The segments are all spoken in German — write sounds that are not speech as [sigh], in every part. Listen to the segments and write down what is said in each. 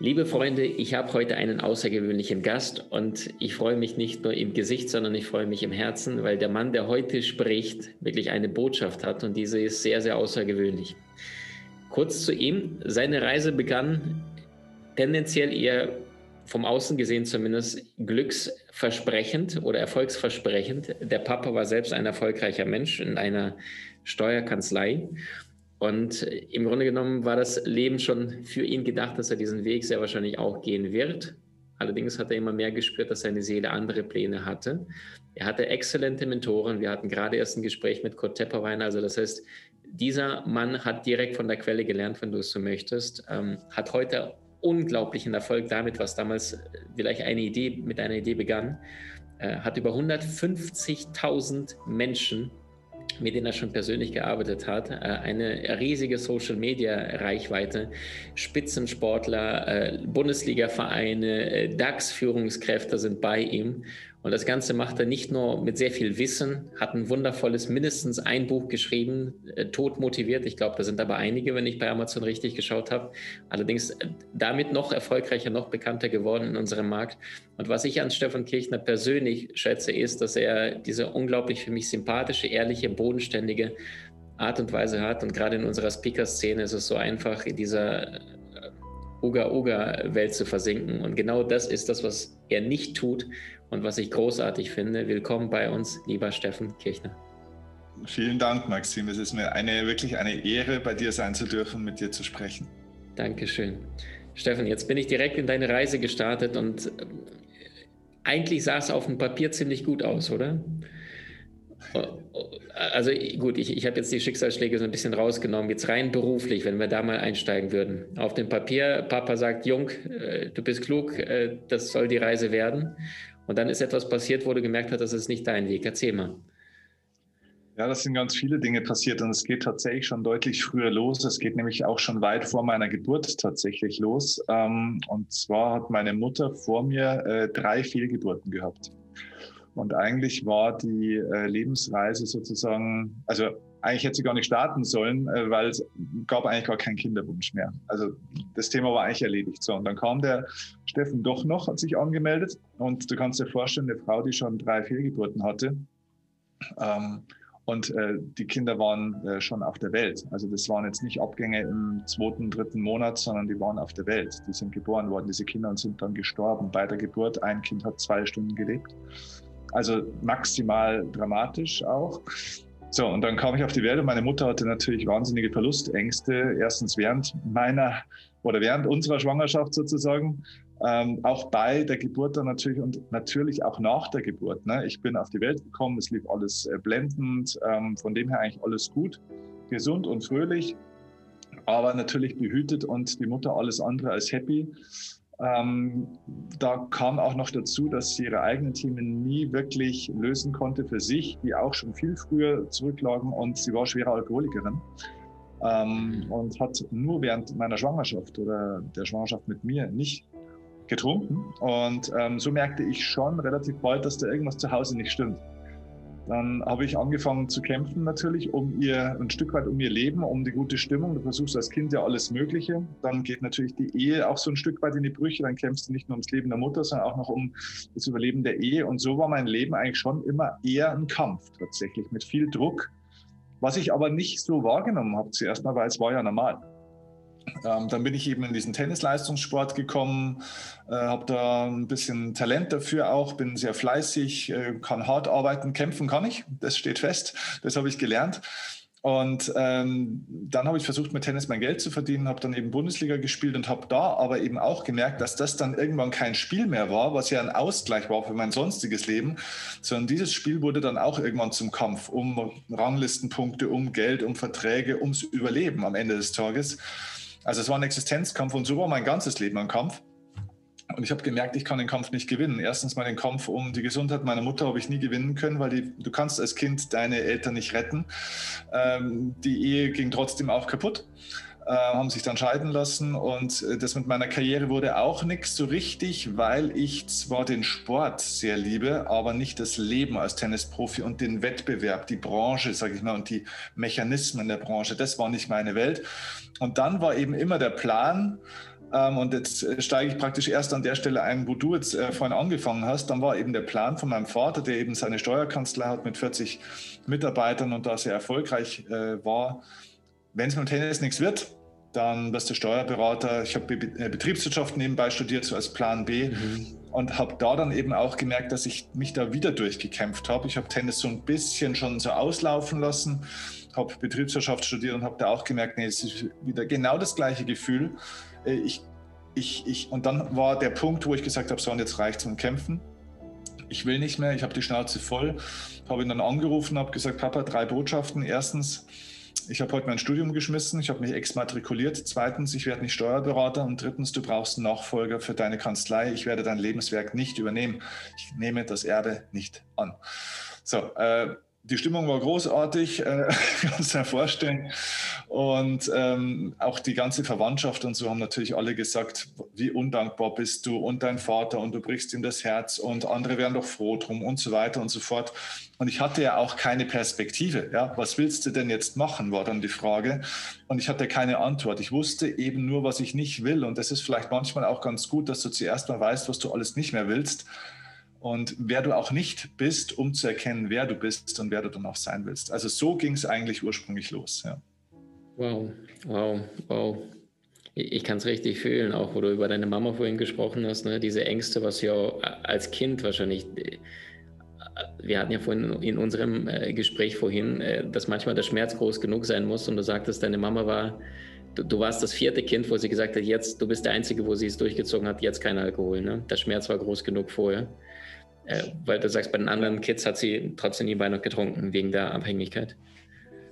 Liebe Freunde, ich habe heute einen außergewöhnlichen Gast und ich freue mich nicht nur im Gesicht, sondern ich freue mich im Herzen, weil der Mann, der heute spricht, wirklich eine Botschaft hat und diese ist sehr, sehr außergewöhnlich. Kurz zu ihm. Seine Reise begann tendenziell eher vom Außen gesehen zumindest glücksversprechend oder erfolgsversprechend. Der Papa war selbst ein erfolgreicher Mensch in einer Steuerkanzlei. Und im Grunde genommen war das Leben schon für ihn gedacht, dass er diesen Weg sehr wahrscheinlich auch gehen wird. Allerdings hat er immer mehr gespürt, dass seine Seele andere Pläne hatte. Er hatte exzellente Mentoren. Wir hatten gerade erst ein Gespräch mit Kurt Tepperwein. Also das heißt, dieser Mann hat direkt von der Quelle gelernt, wenn du es so möchtest, ähm, hat heute unglaublichen Erfolg damit, was damals äh, vielleicht eine Idee mit einer Idee begann, äh, hat über 150.000 Menschen, mit denen er schon persönlich gearbeitet hat, äh, eine riesige Social-Media-Reichweite, Spitzensportler, äh, Bundesliga-Vereine, äh, DAX-Führungskräfte sind bei ihm und das Ganze macht er nicht nur mit sehr viel Wissen, hat ein wundervolles, mindestens ein Buch geschrieben, äh, tot motiviert. Ich glaube, da sind aber einige, wenn ich bei Amazon richtig geschaut habe. Allerdings äh, damit noch erfolgreicher, noch bekannter geworden in unserem Markt. Und was ich an Stefan Kirchner persönlich schätze, ist, dass er diese unglaublich für mich sympathische, ehrliche, bodenständige Art und Weise hat. Und gerade in unserer Speaker-Szene ist es so einfach, in dieser Uga-Uga-Welt zu versinken. Und genau das ist das, was er nicht tut und was ich großartig finde. Willkommen bei uns, lieber Steffen Kirchner. Vielen Dank, Maxim. Es ist mir eine, wirklich eine Ehre, bei dir sein zu dürfen, mit dir zu sprechen. Dankeschön. Steffen, jetzt bin ich direkt in deine Reise gestartet und äh, eigentlich sah es auf dem Papier ziemlich gut aus, oder? Also gut, ich, ich habe jetzt die Schicksalsschläge so ein bisschen rausgenommen. Jetzt rein beruflich, wenn wir da mal einsteigen würden. Auf dem Papier, Papa sagt, Jung, äh, du bist klug, äh, das soll die Reise werden. Und dann ist etwas passiert, wo du gemerkt hast, das ist nicht dein Weg. Erzähl mal. Ja, das sind ganz viele Dinge passiert und es geht tatsächlich schon deutlich früher los. Es geht nämlich auch schon weit vor meiner Geburt tatsächlich los. Ähm, und zwar hat meine Mutter vor mir äh, drei Fehlgeburten gehabt. Und eigentlich war die äh, Lebensreise sozusagen, also eigentlich hätte sie gar nicht starten sollen, äh, weil es gab eigentlich gar keinen Kinderwunsch mehr. Also das Thema war eigentlich erledigt. So, und dann kam der Steffen doch noch, hat sich angemeldet. Und du kannst dir vorstellen, eine Frau, die schon drei Fehlgeburten hatte. Ähm, und äh, die Kinder waren äh, schon auf der Welt. Also das waren jetzt nicht Abgänge im zweiten, dritten Monat, sondern die waren auf der Welt. Die sind geboren worden, diese Kinder, und sind dann gestorben bei der Geburt. Ein Kind hat zwei Stunden gelebt. Also maximal dramatisch auch. So, und dann kam ich auf die Welt und meine Mutter hatte natürlich wahnsinnige Verlustängste. Erstens während meiner oder während unserer Schwangerschaft sozusagen, ähm, auch bei der Geburt dann natürlich und natürlich auch nach der Geburt. Ne? Ich bin auf die Welt gekommen, es lief alles äh, blendend, ähm, von dem her eigentlich alles gut, gesund und fröhlich, aber natürlich behütet und die Mutter alles andere als happy. Ähm, da kam auch noch dazu, dass sie ihre eigenen Themen nie wirklich lösen konnte für sich, die auch schon viel früher zurücklagen und sie war schwere Alkoholikerin ähm, und hat nur während meiner Schwangerschaft oder der Schwangerschaft mit mir nicht getrunken. Und ähm, so merkte ich schon relativ bald, dass da irgendwas zu Hause nicht stimmt. Dann habe ich angefangen zu kämpfen natürlich um ihr, ein Stück weit um ihr Leben, um die gute Stimmung. Du versuchst als Kind ja alles Mögliche. Dann geht natürlich die Ehe auch so ein Stück weit in die Brüche. Dann kämpfst du nicht nur ums Leben der Mutter, sondern auch noch um das Überleben der Ehe. Und so war mein Leben eigentlich schon immer eher ein Kampf tatsächlich mit viel Druck. Was ich aber nicht so wahrgenommen habe zuerst mal, weil es war ja normal. Ähm, dann bin ich eben in diesen Tennisleistungssport gekommen, äh, habe da ein bisschen Talent dafür auch, bin sehr fleißig, äh, kann hart arbeiten, kämpfen kann ich, das steht fest, das habe ich gelernt. Und ähm, dann habe ich versucht, mit Tennis mein Geld zu verdienen, habe dann eben Bundesliga gespielt und habe da aber eben auch gemerkt, dass das dann irgendwann kein Spiel mehr war, was ja ein Ausgleich war für mein sonstiges Leben, sondern dieses Spiel wurde dann auch irgendwann zum Kampf um Ranglistenpunkte, um Geld, um Verträge, ums Überleben am Ende des Tages. Also es war ein Existenzkampf und so war mein ganzes Leben ein Kampf. Und ich habe gemerkt, ich kann den Kampf nicht gewinnen. Erstens mal den Kampf um die Gesundheit meiner Mutter habe ich nie gewinnen können, weil die, du kannst als Kind deine Eltern nicht retten. Ähm, die Ehe ging trotzdem auch kaputt. Äh, haben sich dann scheiden lassen und äh, das mit meiner Karriere wurde auch nichts so richtig, weil ich zwar den Sport sehr liebe, aber nicht das Leben als Tennisprofi und den Wettbewerb, die Branche, sage ich mal, und die Mechanismen der Branche, das war nicht meine Welt. Und dann war eben immer der Plan, ähm, und jetzt äh, steige ich praktisch erst an der Stelle ein, wo du jetzt äh, vorhin angefangen hast. Dann war eben der Plan von meinem Vater, der eben seine Steuerkanzlei hat mit 40 Mitarbeitern und da sehr erfolgreich äh, war. Wenn es mit dem Tennis nichts wird, dann wirst du Steuerberater. Ich habe äh, Betriebswirtschaft nebenbei studiert, so als Plan B. Mhm. Und habe da dann eben auch gemerkt, dass ich mich da wieder durchgekämpft habe. Ich habe Tennis so ein bisschen schon so auslaufen lassen, habe Betriebswirtschaft studiert und habe da auch gemerkt, nee, es ist wieder genau das gleiche Gefühl. Äh, ich, ich, ich, und dann war der Punkt, wo ich gesagt habe, so und jetzt reicht es mit Kämpfen. Ich will nicht mehr, ich habe die Schnauze voll. Habe ihn dann angerufen, habe gesagt, Papa, drei Botschaften. Erstens, ich habe heute mein Studium geschmissen, ich habe mich exmatrikuliert. Zweitens, ich werde nicht Steuerberater. Und drittens, du brauchst einen Nachfolger für deine Kanzlei. Ich werde dein Lebenswerk nicht übernehmen. Ich nehme das Erbe nicht an. So, äh, die Stimmung war großartig, äh, [laughs] kannst du dir vorstellen. Und ähm, auch die ganze Verwandtschaft und so haben natürlich alle gesagt, wie undankbar bist du und dein Vater und du brichst ihm das Herz und andere wären doch froh drum und so weiter und so fort. Und ich hatte ja auch keine Perspektive. Ja, was willst du denn jetzt machen, war dann die Frage. Und ich hatte keine Antwort. Ich wusste eben nur, was ich nicht will. Und das ist vielleicht manchmal auch ganz gut, dass du zuerst mal weißt, was du alles nicht mehr willst und wer du auch nicht bist, um zu erkennen, wer du bist und wer du dann auch sein willst. Also so ging es eigentlich ursprünglich los. Ja. Wow, wow, wow. Ich kann es richtig fühlen, auch wo du über deine Mama vorhin gesprochen hast, ne? diese Ängste, was ja als Kind wahrscheinlich, äh, wir hatten ja vorhin in unserem äh, Gespräch vorhin, äh, dass manchmal der Schmerz groß genug sein muss und du sagtest, deine Mama war, du, du warst das vierte Kind, wo sie gesagt hat, jetzt, du bist der Einzige, wo sie es durchgezogen hat, jetzt kein Alkohol. Ne? Der Schmerz war groß genug vorher. Äh, weil du sagst, bei den anderen Kids hat sie trotzdem nie Wein noch getrunken, wegen der Abhängigkeit.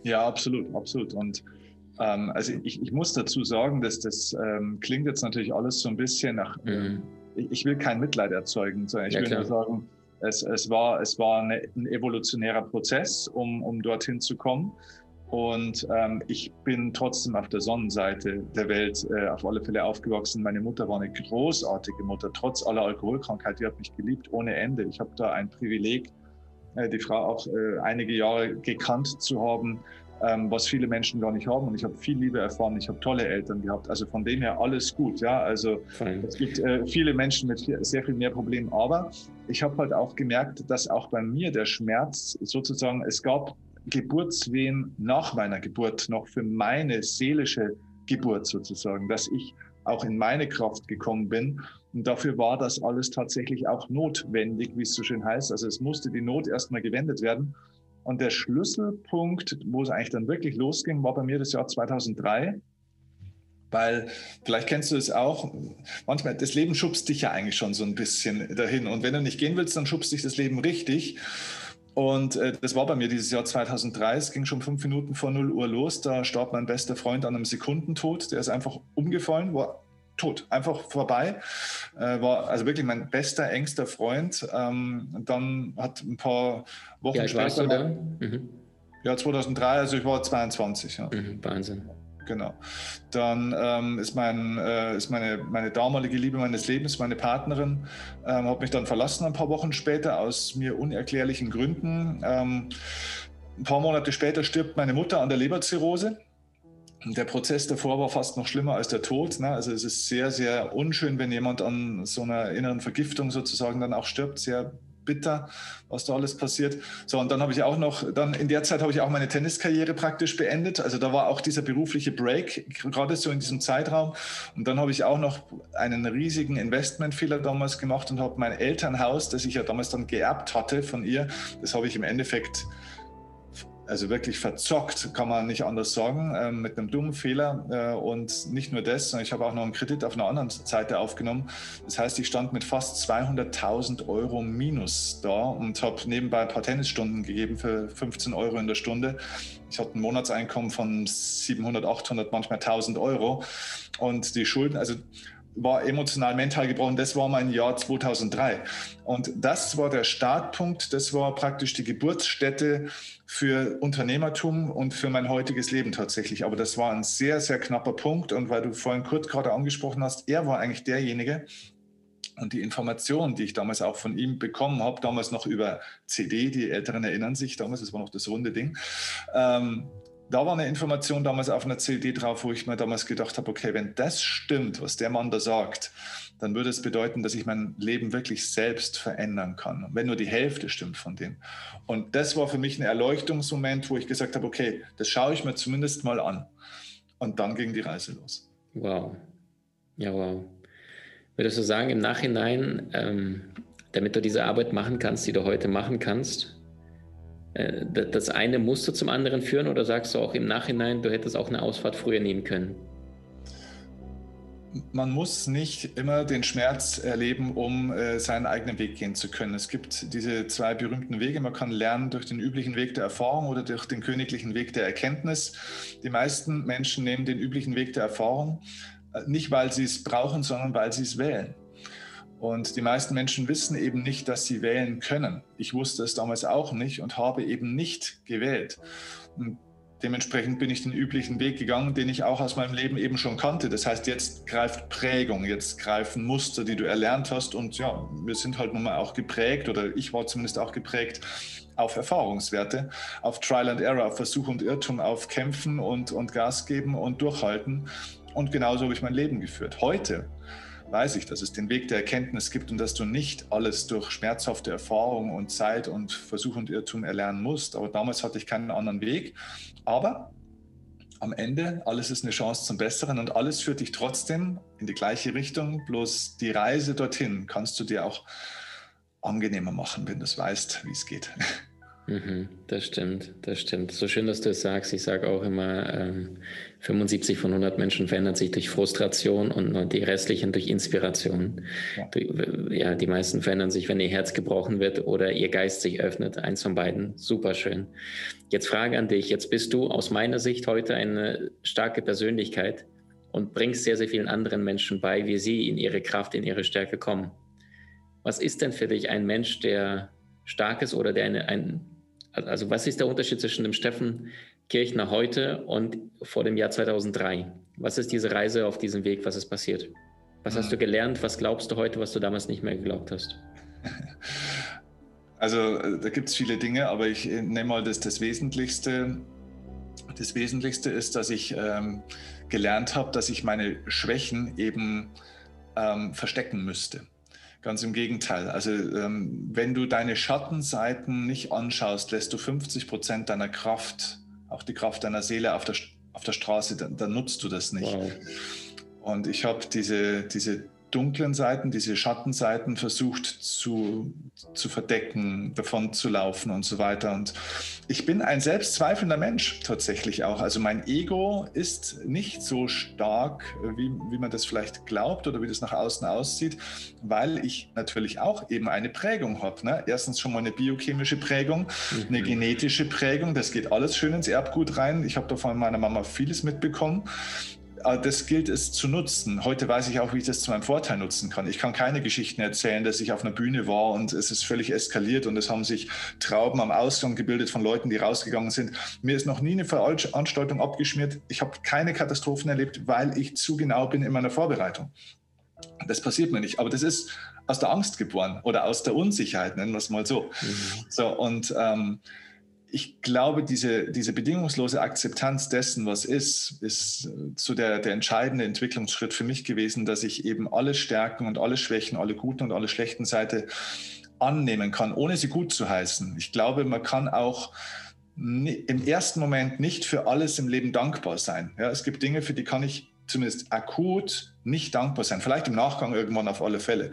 Ja, absolut, absolut. Und ähm, also ich, ich, muss dazu sagen, dass das ähm, klingt jetzt natürlich alles so ein bisschen nach, mhm. ich, ich, will kein Mitleid erzeugen, sondern ich ja, will klar. nur sagen, es, es, war, es war eine, ein evolutionärer Prozess, um, um dorthin zu kommen. Und ähm, ich bin trotzdem auf der Sonnenseite der Welt äh, auf alle Fälle aufgewachsen. Meine Mutter war eine großartige Mutter, trotz aller Alkoholkrankheit. Die hat mich geliebt ohne Ende. Ich habe da ein Privileg, äh, die Frau auch äh, einige Jahre gekannt zu haben, ähm, was viele Menschen gar nicht haben. Und ich habe viel Liebe erfahren. Ich habe tolle Eltern gehabt. Also von dem her alles gut. Ja, also Fein. es gibt äh, viele Menschen mit sehr viel mehr Problemen. Aber ich habe halt auch gemerkt, dass auch bei mir der Schmerz sozusagen, es gab Geburtswehen nach meiner Geburt noch für meine seelische Geburt sozusagen, dass ich auch in meine Kraft gekommen bin. Und dafür war das alles tatsächlich auch notwendig, wie es so schön heißt. Also es musste die Not erstmal gewendet werden. Und der Schlüsselpunkt, wo es eigentlich dann wirklich losging, war bei mir das Jahr 2003. Weil vielleicht kennst du es auch, manchmal, das Leben schubst dich ja eigentlich schon so ein bisschen dahin. Und wenn du nicht gehen willst, dann schubst dich das Leben richtig. Und äh, das war bei mir dieses Jahr 2003. Es ging schon fünf Minuten vor 0 Uhr los. Da starb mein bester Freund an einem Sekundentod. Der ist einfach umgefallen, war tot, einfach vorbei. Äh, war also wirklich mein bester, engster Freund. Ähm, dann hat ein paar Wochen ja, später. du da? Mhm. Ja, 2003, also ich war 22. Ja. Mhm, Wahnsinn. Genau. Dann ähm, ist, mein, äh, ist meine, meine damalige Liebe meines Lebens, meine Partnerin, ähm, hat mich dann verlassen ein paar Wochen später aus mir unerklärlichen Gründen. Ähm, ein paar Monate später stirbt meine Mutter an der Leberzirrhose. Der Prozess davor war fast noch schlimmer als der Tod. Ne? Also es ist sehr, sehr unschön, wenn jemand an so einer inneren Vergiftung sozusagen dann auch stirbt. Sehr bitter, was da alles passiert. So, und dann habe ich auch noch, dann in der Zeit habe ich auch meine Tenniskarriere praktisch beendet. Also da war auch dieser berufliche Break, gerade so in diesem Zeitraum. Und dann habe ich auch noch einen riesigen Investmentfehler damals gemacht und habe mein Elternhaus, das ich ja damals dann geerbt hatte von ihr, das habe ich im Endeffekt also wirklich verzockt, kann man nicht anders sagen, äh, mit einem dummen Fehler. Äh, und nicht nur das, sondern ich habe auch noch einen Kredit auf einer anderen Seite aufgenommen. Das heißt, ich stand mit fast 200.000 Euro minus da und habe nebenbei ein paar Tennisstunden gegeben für 15 Euro in der Stunde. Ich hatte ein Monatseinkommen von 700, 800, manchmal 1000 Euro. Und die Schulden, also war emotional, mental gebrochen. Das war mein Jahr 2003. Und das war der Startpunkt, das war praktisch die Geburtsstätte für Unternehmertum und für mein heutiges Leben tatsächlich. Aber das war ein sehr, sehr knapper Punkt. Und weil du vorhin Kurt gerade angesprochen hast, er war eigentlich derjenige, und die Informationen, die ich damals auch von ihm bekommen habe, damals noch über CD, die Älteren erinnern sich damals, das war noch das runde Ding, ähm, da war eine Information damals auf einer CD drauf, wo ich mir damals gedacht habe, okay, wenn das stimmt, was der Mann da sagt, dann würde es bedeuten, dass ich mein Leben wirklich selbst verändern kann, wenn nur die Hälfte stimmt von dem. Und das war für mich ein Erleuchtungsmoment, wo ich gesagt habe, okay, das schaue ich mir zumindest mal an. Und dann ging die Reise los. Wow. Ja, wow. Würdest du sagen, im Nachhinein, ähm, damit du diese Arbeit machen kannst, die du heute machen kannst, das eine musste zum anderen führen oder sagst du auch im Nachhinein, du hättest auch eine Ausfahrt früher nehmen können? Man muss nicht immer den Schmerz erleben, um äh, seinen eigenen Weg gehen zu können. Es gibt diese zwei berühmten Wege. Man kann lernen durch den üblichen Weg der Erfahrung oder durch den königlichen Weg der Erkenntnis. Die meisten Menschen nehmen den üblichen Weg der Erfahrung, äh, nicht weil sie es brauchen, sondern weil sie es wählen. Und die meisten Menschen wissen eben nicht, dass sie wählen können. Ich wusste es damals auch nicht und habe eben nicht gewählt. Und dementsprechend bin ich den üblichen Weg gegangen, den ich auch aus meinem Leben eben schon kannte. Das heißt, jetzt greift Prägung, jetzt greifen Muster, die du erlernt hast. Und ja, wir sind halt nun mal auch geprägt, oder ich war zumindest auch geprägt auf Erfahrungswerte, auf Trial and Error, auf Versuch und Irrtum, auf Kämpfen und, und Gas geben und durchhalten. Und genauso habe ich mein Leben geführt. Heute weiß ich, dass es den Weg der Erkenntnis gibt und dass du nicht alles durch schmerzhafte Erfahrung und Zeit und Versuch und Irrtum erlernen musst. Aber damals hatte ich keinen anderen Weg. Aber am Ende, alles ist eine Chance zum Besseren und alles führt dich trotzdem in die gleiche Richtung. Bloß die Reise dorthin kannst du dir auch angenehmer machen, wenn du es weißt, wie es geht. [laughs] Mhm, das stimmt, das stimmt. So schön, dass du es sagst. Ich sage auch immer, ähm, 75 von 100 Menschen verändern sich durch Frustration und nur die restlichen durch Inspiration. Ja. ja, die meisten verändern sich, wenn ihr Herz gebrochen wird oder ihr Geist sich öffnet. Eins von beiden. Super schön. Jetzt Frage an dich. Jetzt bist du aus meiner Sicht heute eine starke Persönlichkeit und bringst sehr, sehr vielen anderen Menschen bei, wie sie in ihre Kraft, in ihre Stärke kommen. Was ist denn für dich ein Mensch, der stark ist oder der eine, ein also was ist der Unterschied zwischen dem Steffen Kirchner heute und vor dem Jahr 2003? Was ist diese Reise auf diesem Weg? Was ist passiert? Was hast du gelernt? Was glaubst du heute, was du damals nicht mehr geglaubt hast? [laughs] Also da gibt es viele Dinge, aber ich nehme mal das, das Wesentlichste. Das Wesentlichste ist, dass ich ähm, gelernt habe, dass ich meine Schwächen eben ähm, verstecken müsste. Ganz im Gegenteil. Also ähm, wenn du deine Schattenseiten nicht anschaust, lässt du 50 Prozent deiner Kraft, auch die Kraft deiner Seele auf der, auf der Straße, dann, dann nutzt du das nicht. Wow. Und ich habe diese, diese dunklen Seiten, diese Schattenseiten versucht zu, zu verdecken, davon zu laufen und so weiter. Und ich bin ein selbstzweifelnder Mensch tatsächlich auch. Also mein Ego ist nicht so stark, wie, wie man das vielleicht glaubt oder wie das nach außen aussieht, weil ich natürlich auch eben eine Prägung habe. Ne? Erstens schon mal eine biochemische Prägung, mhm. eine genetische Prägung. Das geht alles schön ins Erbgut rein. Ich habe da von meiner Mama vieles mitbekommen das gilt es zu nutzen. Heute weiß ich auch, wie ich das zu meinem Vorteil nutzen kann. Ich kann keine Geschichten erzählen, dass ich auf einer Bühne war und es ist völlig eskaliert und es haben sich Trauben am Ausgang gebildet von Leuten, die rausgegangen sind. Mir ist noch nie eine Veranstaltung abgeschmiert. Ich habe keine Katastrophen erlebt, weil ich zu genau bin in meiner Vorbereitung. Das passiert mir nicht, aber das ist aus der Angst geboren oder aus der Unsicherheit, nennen wir es mal so. Mhm. So und ähm, ich glaube, diese, diese bedingungslose Akzeptanz dessen, was ist, ist so der, der entscheidende Entwicklungsschritt für mich gewesen, dass ich eben alle Stärken und alle Schwächen, alle guten und alle schlechten Seiten annehmen kann, ohne sie gut zu heißen. Ich glaube, man kann auch im ersten Moment nicht für alles im Leben dankbar sein. Ja, es gibt Dinge, für die kann ich zumindest akut nicht dankbar sein. Vielleicht im Nachgang irgendwann auf alle Fälle.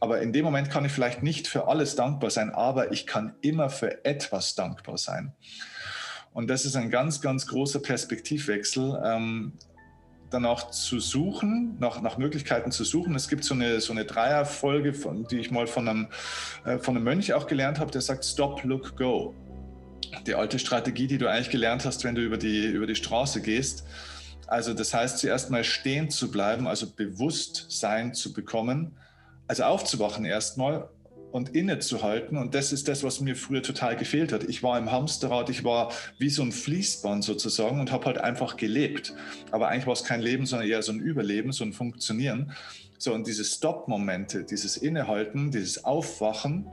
Aber in dem Moment kann ich vielleicht nicht für alles dankbar sein, aber ich kann immer für etwas dankbar sein. Und das ist ein ganz, ganz großer Perspektivwechsel. Ähm, danach zu suchen, nach, nach Möglichkeiten zu suchen. Es gibt so eine, so eine Dreierfolge, von, die ich mal von einem, äh, von einem Mönch auch gelernt habe, der sagt Stop, Look, Go. Die alte Strategie, die du eigentlich gelernt hast, wenn du über die, über die Straße gehst Also das heißt, zuerst mal stehen zu bleiben, also Bewusstsein zu bekommen, also aufzuwachen erstmal und innezuhalten. Und das ist das, was mir früher total gefehlt hat. Ich war im Hamsterrad, ich war wie so ein Fließband sozusagen und habe halt einfach gelebt. Aber eigentlich war es kein Leben, sondern eher so ein Überleben, so ein Funktionieren. So, und diese Stop-Momente, dieses Innehalten, dieses Aufwachen,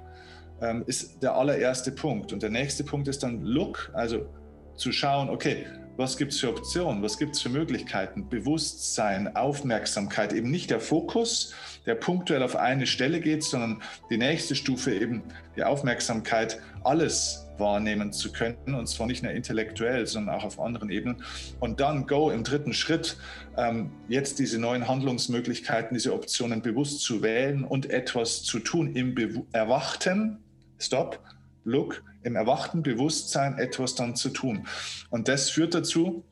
ähm, ist der allererste Punkt. Und der nächste Punkt ist dann Look, also zu schauen, okay, was gibt es für Optionen, was gibt es für Möglichkeiten, Bewusstsein, Aufmerksamkeit, eben nicht der Fokus, der punktuell auf eine Stelle geht, sondern die nächste Stufe eben die Aufmerksamkeit, alles wahrnehmen zu können und zwar nicht nur intellektuell, sondern auch auf anderen Ebenen. Und dann Go im dritten Schritt, ähm, jetzt diese neuen Handlungsmöglichkeiten, diese Optionen bewusst zu wählen und etwas zu tun im Be Erwachten. Stop, look, im erwachten Bewusstsein etwas dann zu tun. Und das führt dazu,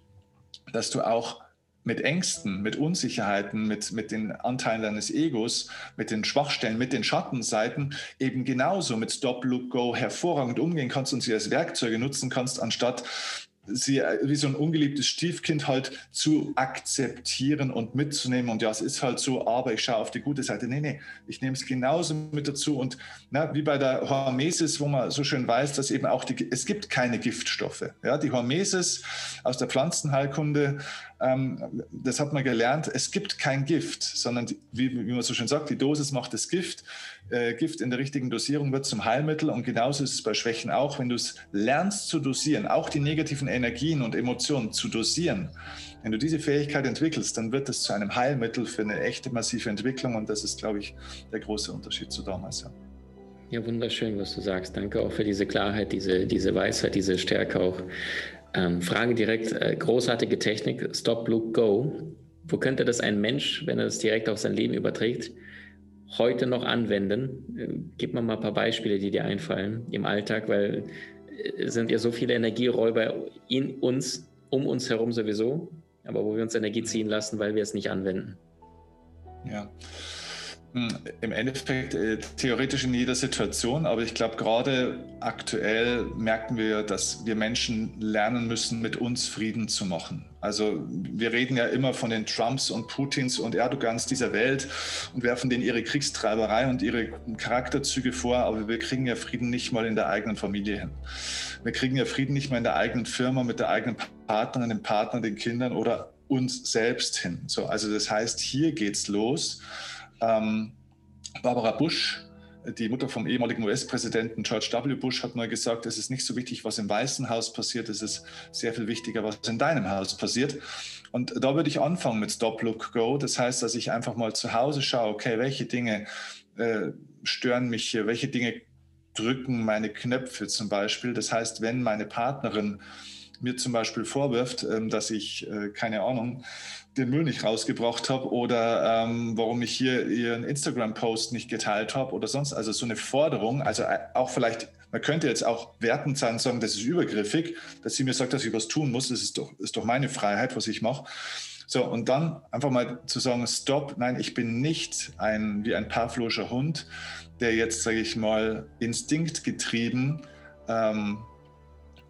dass du auch mit Ängsten, mit Unsicherheiten, mit, mit den Anteilen deines Egos, mit den Schwachstellen, mit den Schattenseiten eben genauso mit Stop, Look, Go hervorragend umgehen kannst und sie als Werkzeuge nutzen kannst, anstatt sie äh, wie so ein ungeliebtes Stiefkind halt zu akzeptieren und mitzunehmen. Und ja, es ist halt so, aber ich schaue auf die gute Seite. Nee, nee, ich nehme es genauso mit dazu. Und na, wie bei der Hormesis, wo man so schön weiß, dass eben auch die, es gibt keine Giftstoffe. Ja, die Hormesis aus der Pflanzenheilkunde ähm, das hat man gelernt, es gibt kein Gift, sondern die, wie, wie, man so schön sagt, die Dosis macht das Gift. Äh, Gift in der richtigen Dosierung wird zum Heilmittel und genauso ist es bei Schwächen auch. Wenn du es lernst zu dosieren, auch die negativen Energien und Emotionen zu dosieren, wenn du diese Fähigkeit entwickelst, dann wird es zu einem Heilmittel für eine echte massive Entwicklung und das ist, glaube ich, der große Unterschied zu damals. Ja. Ja, wunderschön, was du sagst. Danke auch für diese Klarheit, diese, diese Weisheit, diese Stärke auch. Ähm, Frage direkt, äh, großartige Technik, Stop, Look, Go. Wo könnte das ein Mensch, wenn er das direkt auf sein Leben überträgt, heute noch anwenden? Äh, gib mir mal ein paar Beispiele, die dir einfallen im Alltag, weil sind ja so viele Energieräuber in uns, um uns herum sowieso, aber wo wir uns Energie ziehen lassen, weil wir es nicht anwenden. Ja. Hm, Im Endeffekt äh, theoretisch in jeder Situation, aber ich glaube, gerade aktuell merken wir, dass wir Menschen lernen müssen, mit uns Frieden zu machen. Also wir reden ja immer von den Trumps und Putins und Erdogans dieser Welt und werfen denen ihre Kriegstreiberei und ihre Charakterzüge vor, aber wir kriegen ja Frieden nicht mal in der eigenen Familie hin. Wir kriegen ja Frieden nicht mal in der eigenen Firma, mit der eigenen Partnerin, dem Partner, den Kindern oder uns selbst hin. So, also das heißt, hier geht's los ähm, Barbara Bush, die Mutter vom ehemaligen US-Präsidenten George W. Bush, hat mal gesagt, es ist nicht so wichtig, was im Weißen Haus passiert, es ist sehr viel wichtiger, was in deinem Haus passiert. Und da würde ich anfangen mit Stop, Look, Go. Das heißt, dass ich einfach mal zu Hause schaue, okay, welche Dinge äh, stören mich hier, welche Dinge drücken meine Knöpfe zum Beispiel. Das heißt, wenn meine Partnerin mir zum Beispiel vorwirft, ähm, dass ich, äh, keine Ahnung, den Müll nicht rausgebracht habe oder ähm, warum ich hier ihren Instagram-Post nicht geteilt habe oder sonst. Also so eine Forderung, also äh, auch vielleicht, man könnte jetzt auch wertend sein und sagen, das ist übergriffig, dass sie mir sagt, dass ich was tun muss. Das ist doch, ist doch meine Freiheit, was ich mache. So, und dann einfach mal zu sagen, stopp, nein, ich bin nicht ein, wie ein Pavloscher Hund, der jetzt, sage ich mal, instinktgetrieben ähm,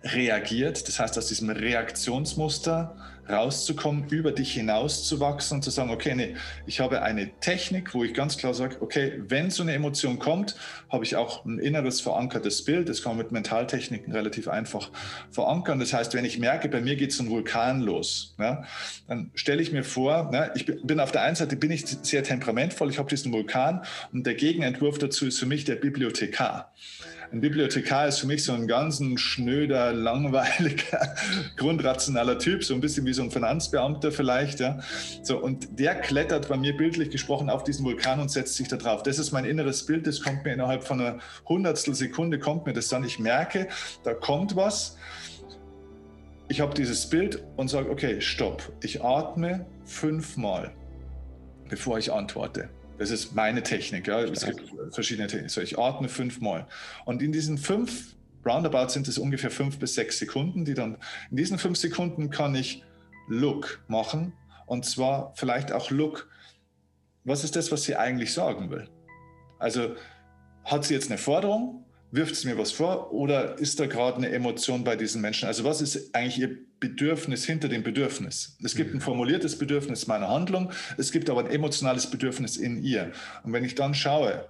reagiert. Das heißt, aus diesem Reaktionsmuster rauszukommen, über dich hinauszuwachsen und zu sagen, okay, nee, ich habe eine Technik, wo ich ganz klar sage, okay, wenn so eine Emotion kommt, habe ich auch ein inneres verankertes Bild. Das kann man mit Mentaltechniken relativ einfach verankern. Das heißt, wenn ich merke, bei mir geht so ein Vulkan los, ja, dann stelle ich mir vor, ja, ich bin auf der einen Seite bin ich sehr temperamentvoll, ich habe diesen Vulkan und der Gegenentwurf dazu ist für mich der Bibliothekar. Ein Bibliothekar ist für mich so ein ganz schnöder, langweiliger, [laughs] grundrationaler Typ, so ein bisschen wie so ein Finanzbeamter vielleicht. Ja. So, und der klettert bei mir bildlich gesprochen auf diesen Vulkan und setzt sich da drauf. Das ist mein inneres Bild, das kommt mir innerhalb von einer Hundertstel Sekunde, kommt mir das dann. Ich merke, da kommt was. Ich habe dieses Bild und sage, okay, stopp. Ich atme fünfmal, bevor ich antworte. Das ist meine Technik. Ja. Es gibt verschiedene Techniken. So, ich atme fünfmal. Und in diesen fünf, roundabout sind es ungefähr fünf bis sechs Sekunden, die dann, in diesen fünf Sekunden kann ich Look machen. Und zwar vielleicht auch Look, was ist das, was sie eigentlich sagen will? Also hat sie jetzt eine Forderung? Wirft es mir was vor oder ist da gerade eine Emotion bei diesen Menschen? Also was ist eigentlich ihr Bedürfnis hinter dem Bedürfnis? Es gibt ein mhm. formuliertes Bedürfnis meiner Handlung, es gibt aber ein emotionales Bedürfnis in ihr. Und wenn ich dann schaue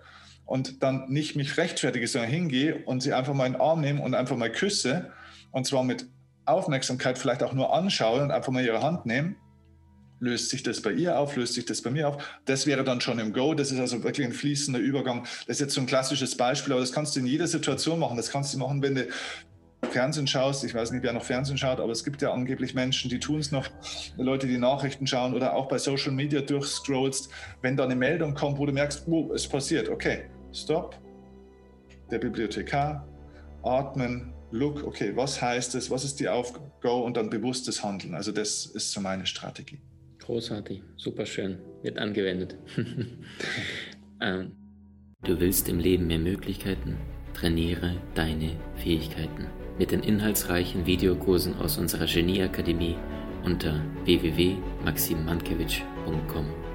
und dann nicht mich rechtfertige, sondern hingehe und sie einfach mal in den Arm nehme und einfach mal küsse, und zwar mit Aufmerksamkeit vielleicht auch nur anschaue und einfach mal ihre Hand nehme, löst sich das bei ihr auf, löst sich das bei mir auf. Das wäre dann schon im Go. Das ist also wirklich ein fließender Übergang. Das ist jetzt so ein klassisches Beispiel, aber das kannst du in jeder Situation machen. Das kannst du machen, wenn du Fernsehen schaust. Ich weiß nicht, wer noch Fernsehen schaut, aber es gibt ja angeblich Menschen, die tun es noch. Leute, die Nachrichten schauen oder auch bei Social Media durchscrollst. Wenn da eine Meldung kommt, wo du merkst, oh, es passiert. Okay, stopp. Der Bibliothekar, atmen, look, okay, was heißt es, was ist die Aufgabe und dann bewusstes Handeln. Also das ist so meine Strategie. Großartig, super schön, wird angewendet. [laughs] ähm. Du willst im Leben mehr Möglichkeiten? Trainiere deine Fähigkeiten mit den inhaltsreichen Videokursen aus unserer Genieakademie unter www.maximmankiewicz.com.